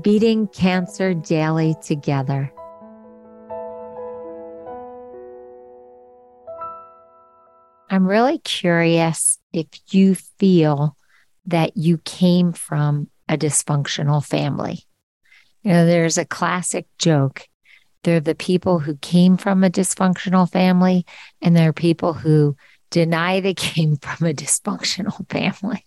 beating cancer daily together. I'm really curious if you feel that you came from a dysfunctional family. You know, there's a classic joke. There are the people who came from a dysfunctional family, and there are people who deny they came from a dysfunctional family.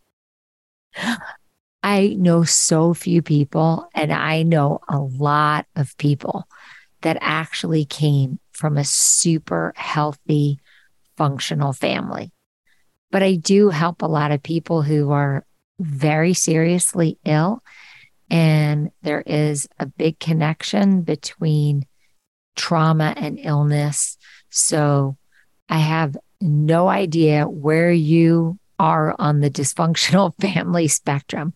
I know so few people, and I know a lot of people that actually came from a super healthy, functional family. But I do help a lot of people who are very seriously ill. And there is a big connection between trauma and illness. So I have no idea where you are on the dysfunctional family spectrum.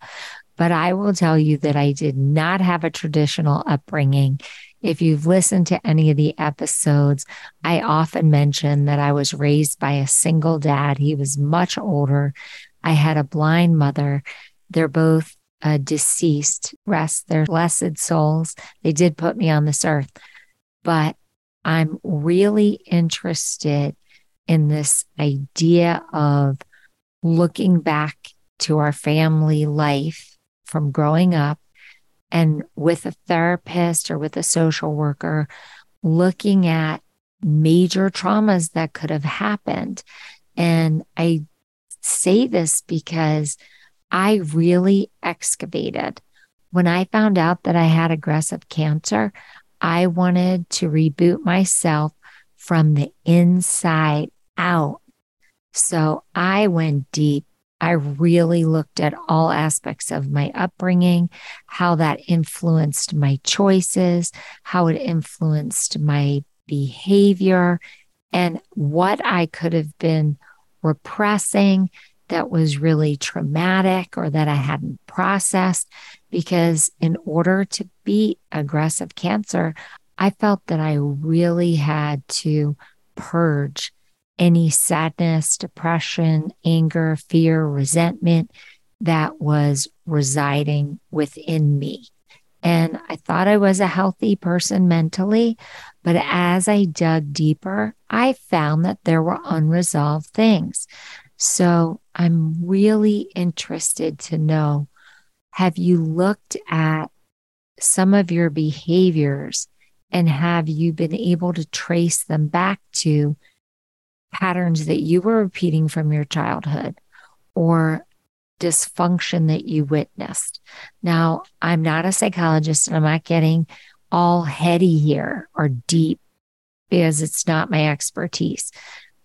But I will tell you that I did not have a traditional upbringing. If you've listened to any of the episodes, I often mention that I was raised by a single dad. He was much older. I had a blind mother. They're both uh, deceased, rest their blessed souls. They did put me on this earth, but I'm really interested in this idea of looking back to our family life from growing up and with a therapist or with a social worker, looking at major traumas that could have happened. And I say this because I really excavated. When I found out that I had aggressive cancer, I wanted to reboot myself from the inside out so I went deep. I really looked at all aspects of my upbringing, how that influenced my choices, how it influenced my behavior, and what I could have been repressing that was really traumatic or that I hadn't processed. Because in order to beat aggressive cancer, I felt that I really had to purge any sadness, depression, anger, fear, resentment that was residing within me. And I thought I was a healthy person mentally. But as I dug deeper, I found that there were unresolved things. So I'm really interested to know have you looked at some of your behaviors and have you been able to trace them back to patterns that you were repeating from your childhood or dysfunction that you witnessed. Now, I'm not a psychologist and I'm not getting all heady here or deep because it's not my expertise.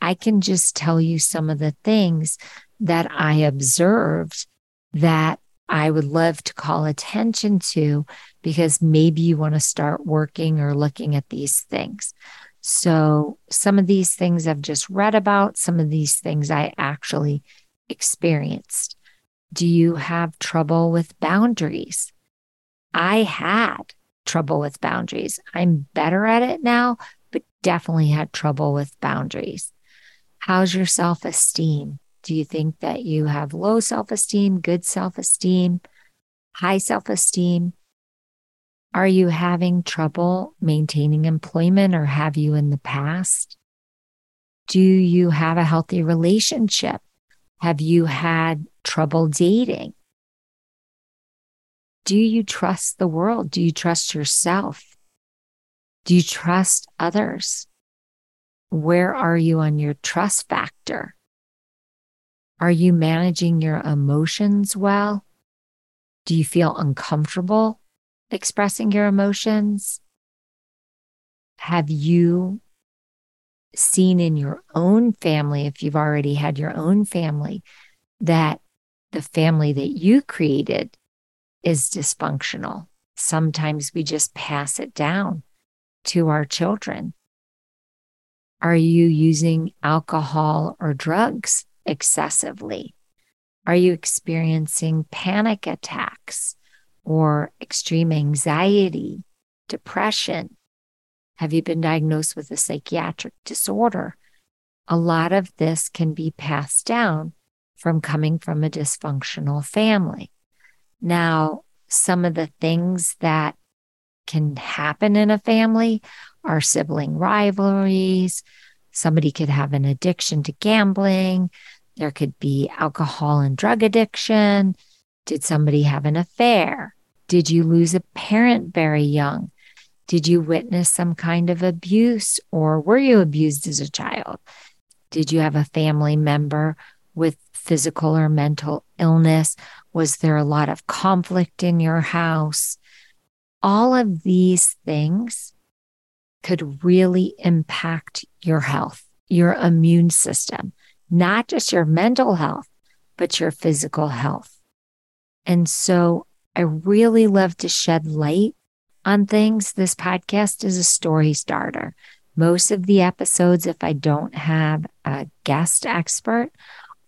I can just tell you some of the things that I observed that I would love to call attention to because maybe you want to start working or looking at these things. So some of these things I've just read about, some of these things I actually experienced. Do you have trouble with boundaries? I had trouble with boundaries. I'm better at it now, but definitely had trouble with boundaries. How's your self esteem? Do you think that you have low self esteem, good self esteem, high self esteem? Are you having trouble maintaining employment or have you in the past? Do you have a healthy relationship? Have you had trouble dating? Do you trust the world? Do you trust yourself? Do you trust others? Where are you on your trust factor? Are you managing your emotions well? Do you feel uncomfortable expressing your emotions? Have you seen in your own family, if you've already had your own family, that the family that you created is dysfunctional? sometimes we just pass it down to our children. Are you using alcohol or drugs excessively? Are you experiencing panic attacks or extreme anxiety, depression? Have you been diagnosed with a psychiatric disorder? A lot of this can be passed down from coming from a dysfunctional family. Now, some of the things that can happen in a family are sibling rivalries. Somebody could have an addiction to gambling. There could be alcohol and drug addiction. Did somebody have an affair? Did you lose a parent very young? Did you witness some kind of abuse or were you abused as a child? Did you have a family member with physical or mental illness? Was there a lot of conflict in your house? All of these things could really impact your health, your immune system, not just your mental health, but your physical health. And so I really love to shed light on things. This podcast is a story starter. Most of the episodes, if I don't have a guest expert,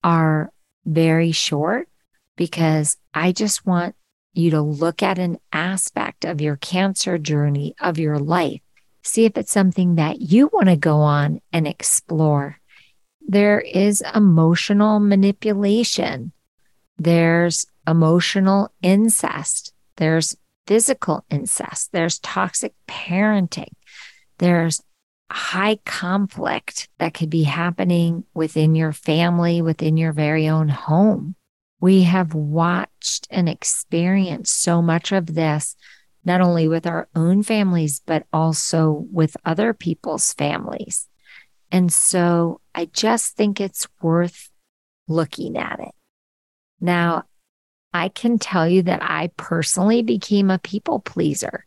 are very short because I just want you to look at an aspect of your cancer journey of your life. See if it's something that you want to go on and explore. There is emotional manipulation. There's emotional incest. There's physical incest. There's toxic parenting. There's high conflict that could be happening within your family, within your very own home. We have watched and experienced so much of this, not only with our own families, but also with other people's families. And so I just think it's worth looking at it. Now, I can tell you that I personally became a people pleaser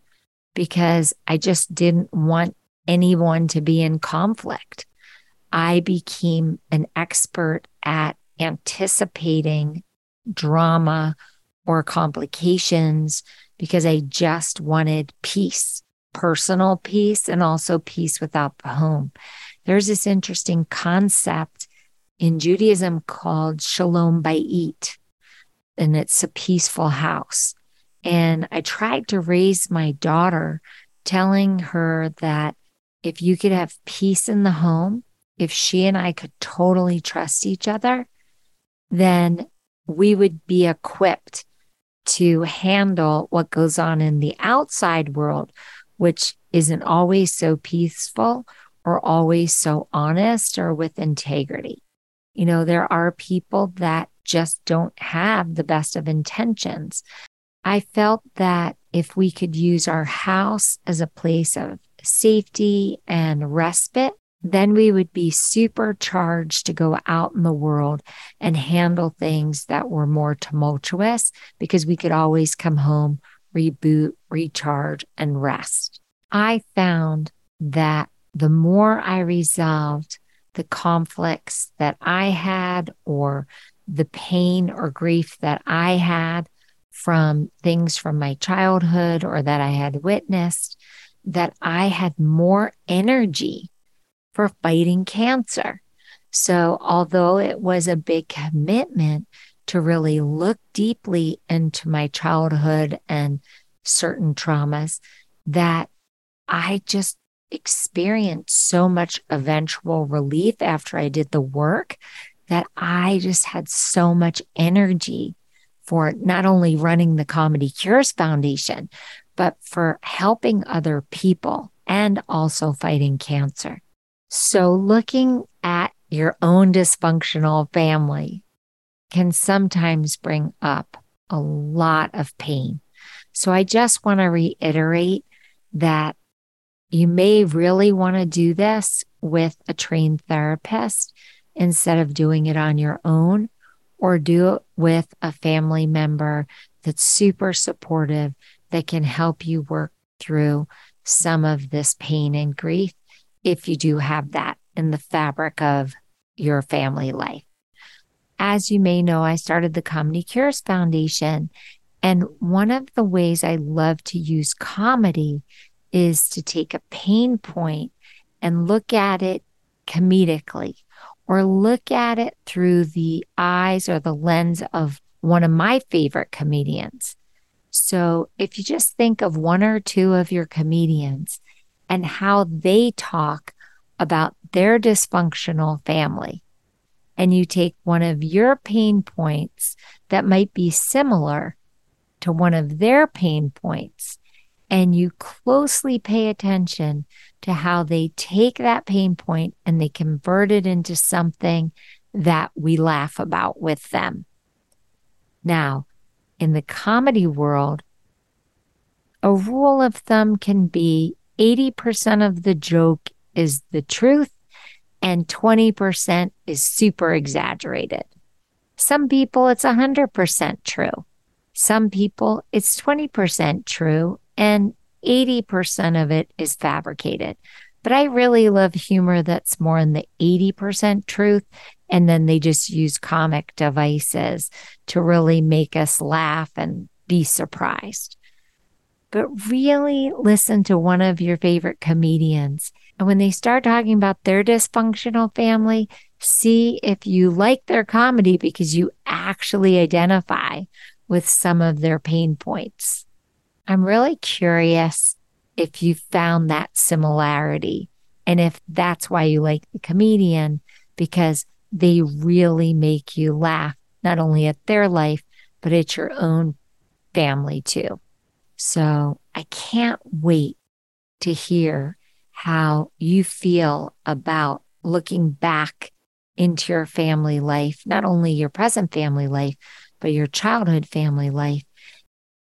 because I just didn't want anyone to be in conflict. I became an expert at anticipating drama or complications because I just wanted peace, personal peace, and also peace without the home. There's this interesting concept in Judaism called shalom bayit, and it's a peaceful house. And I tried to raise my daughter, telling her that if you could have peace in the home, if she and I could totally trust each other, then we would be equipped to handle what goes on in the outside world, which isn't always so peaceful or always so honest or with integrity. You know, there are people that just don't have the best of intentions. I felt that if we could use our house as a place of safety and respite, then we would be supercharged to go out in the world and handle things that were more tumultuous because we could always come home, reboot, recharge, and rest. I found that the more I resolved the conflicts that I had or the pain or grief that I had from things from my childhood or that I had witnessed, that I had more energy for fighting cancer. So, although it was a big commitment to really look deeply into my childhood and certain traumas, that I just experienced so much eventual relief after I did the work that I just had so much energy for not only running the Comedy Cures Foundation, but for helping other people and also fighting cancer. So, looking at your own dysfunctional family can sometimes bring up a lot of pain. So, I just want to reiterate that you may really want to do this with a trained therapist instead of doing it on your own, or do it with a family member that's super supportive that can help you work through some of this pain and grief if you do have that in the fabric of your family life. As you may know, I started the Comedy Cures Foundation, And one of the ways I love to use comedy is to take a pain point and look at it comedically or look at it through the eyes or the lens of one of my favorite comedians. So if you just think of one or two of your comedians and how they talk about their dysfunctional family, and you take one of your pain points that might be similar to one of their pain points, and you closely pay attention to how they take that pain point and they convert it into something that we laugh about with them. Now, in the comedy world, a rule of thumb can be 80% of the joke is the truth and 20% is super exaggerated. Some people, it's 100% true. Some people, it's 20% true and 80% of it is fabricated. But I really love humor that's more in the 80% truth. And then they just use comic devices to really make us laugh and be surprised. But really listen to one of your favorite comedians. And when they start talking about their dysfunctional family, see if you like their comedy because you actually identify with some of their pain points. I'm really curious if you found that similarity and if that's why you like the comedian because they really make you laugh, not only at their life, but at your own family too. So I can't wait to hear how you feel about looking back into your family life, not only your present family life, but your childhood family life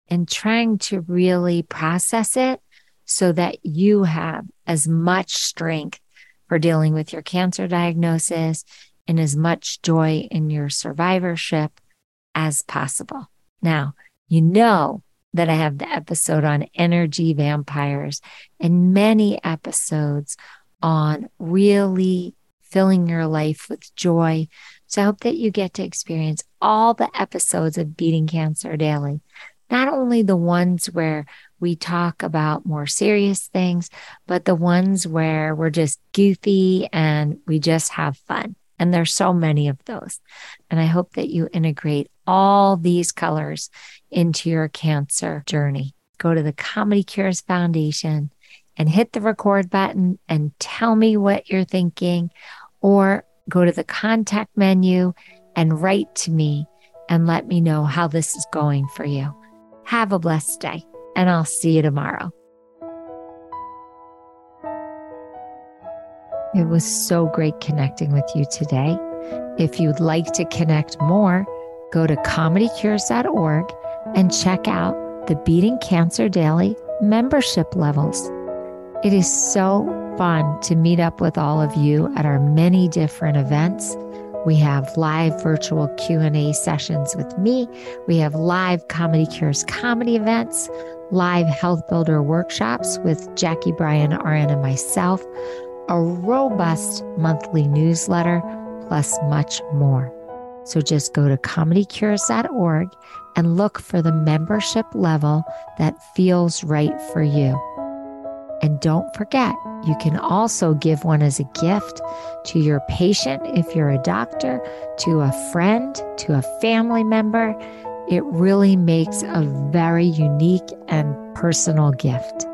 and trying to really process it so that you have as much strength for dealing with your cancer diagnosis and as much joy in your survivorship as possible. Now, you know that I have the episode on energy vampires and many episodes on really filling your life with joy. So I hope that you get to experience all the episodes of Beating Cancer Daily not only the ones where we talk about more serious things, but the ones where we're just goofy and we just have fun. And there's so many of those. And I hope that you integrate all these colors into your cancer journey. Go to the Comedy Cures Foundation and hit the record button and tell me what you're thinking, or go to the contact menu and write to me and let me know how this is going for you. Have a blessed day, and I'll see you tomorrow. It was so great connecting with you today. If you'd like to connect more, go to comedycures.org and check out the Beating Cancer Daily membership levels. It is so fun to meet up with all of you at our many different events we have live virtual Q&A sessions with me. We have live Comedy Cures comedy events, live Health Builder workshops with Jackie Bryan RN and myself, a robust monthly newsletter, plus much more. So just go to comedycures.org and look for the membership level that feels right for you. And don't forget, you can also give one as a gift to your patient if you're a doctor, to a friend, to a family member. It really makes a very unique and personal gift.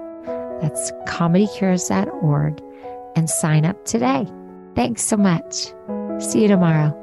That's comedycures.org and sign up today. Thanks so much. See you tomorrow.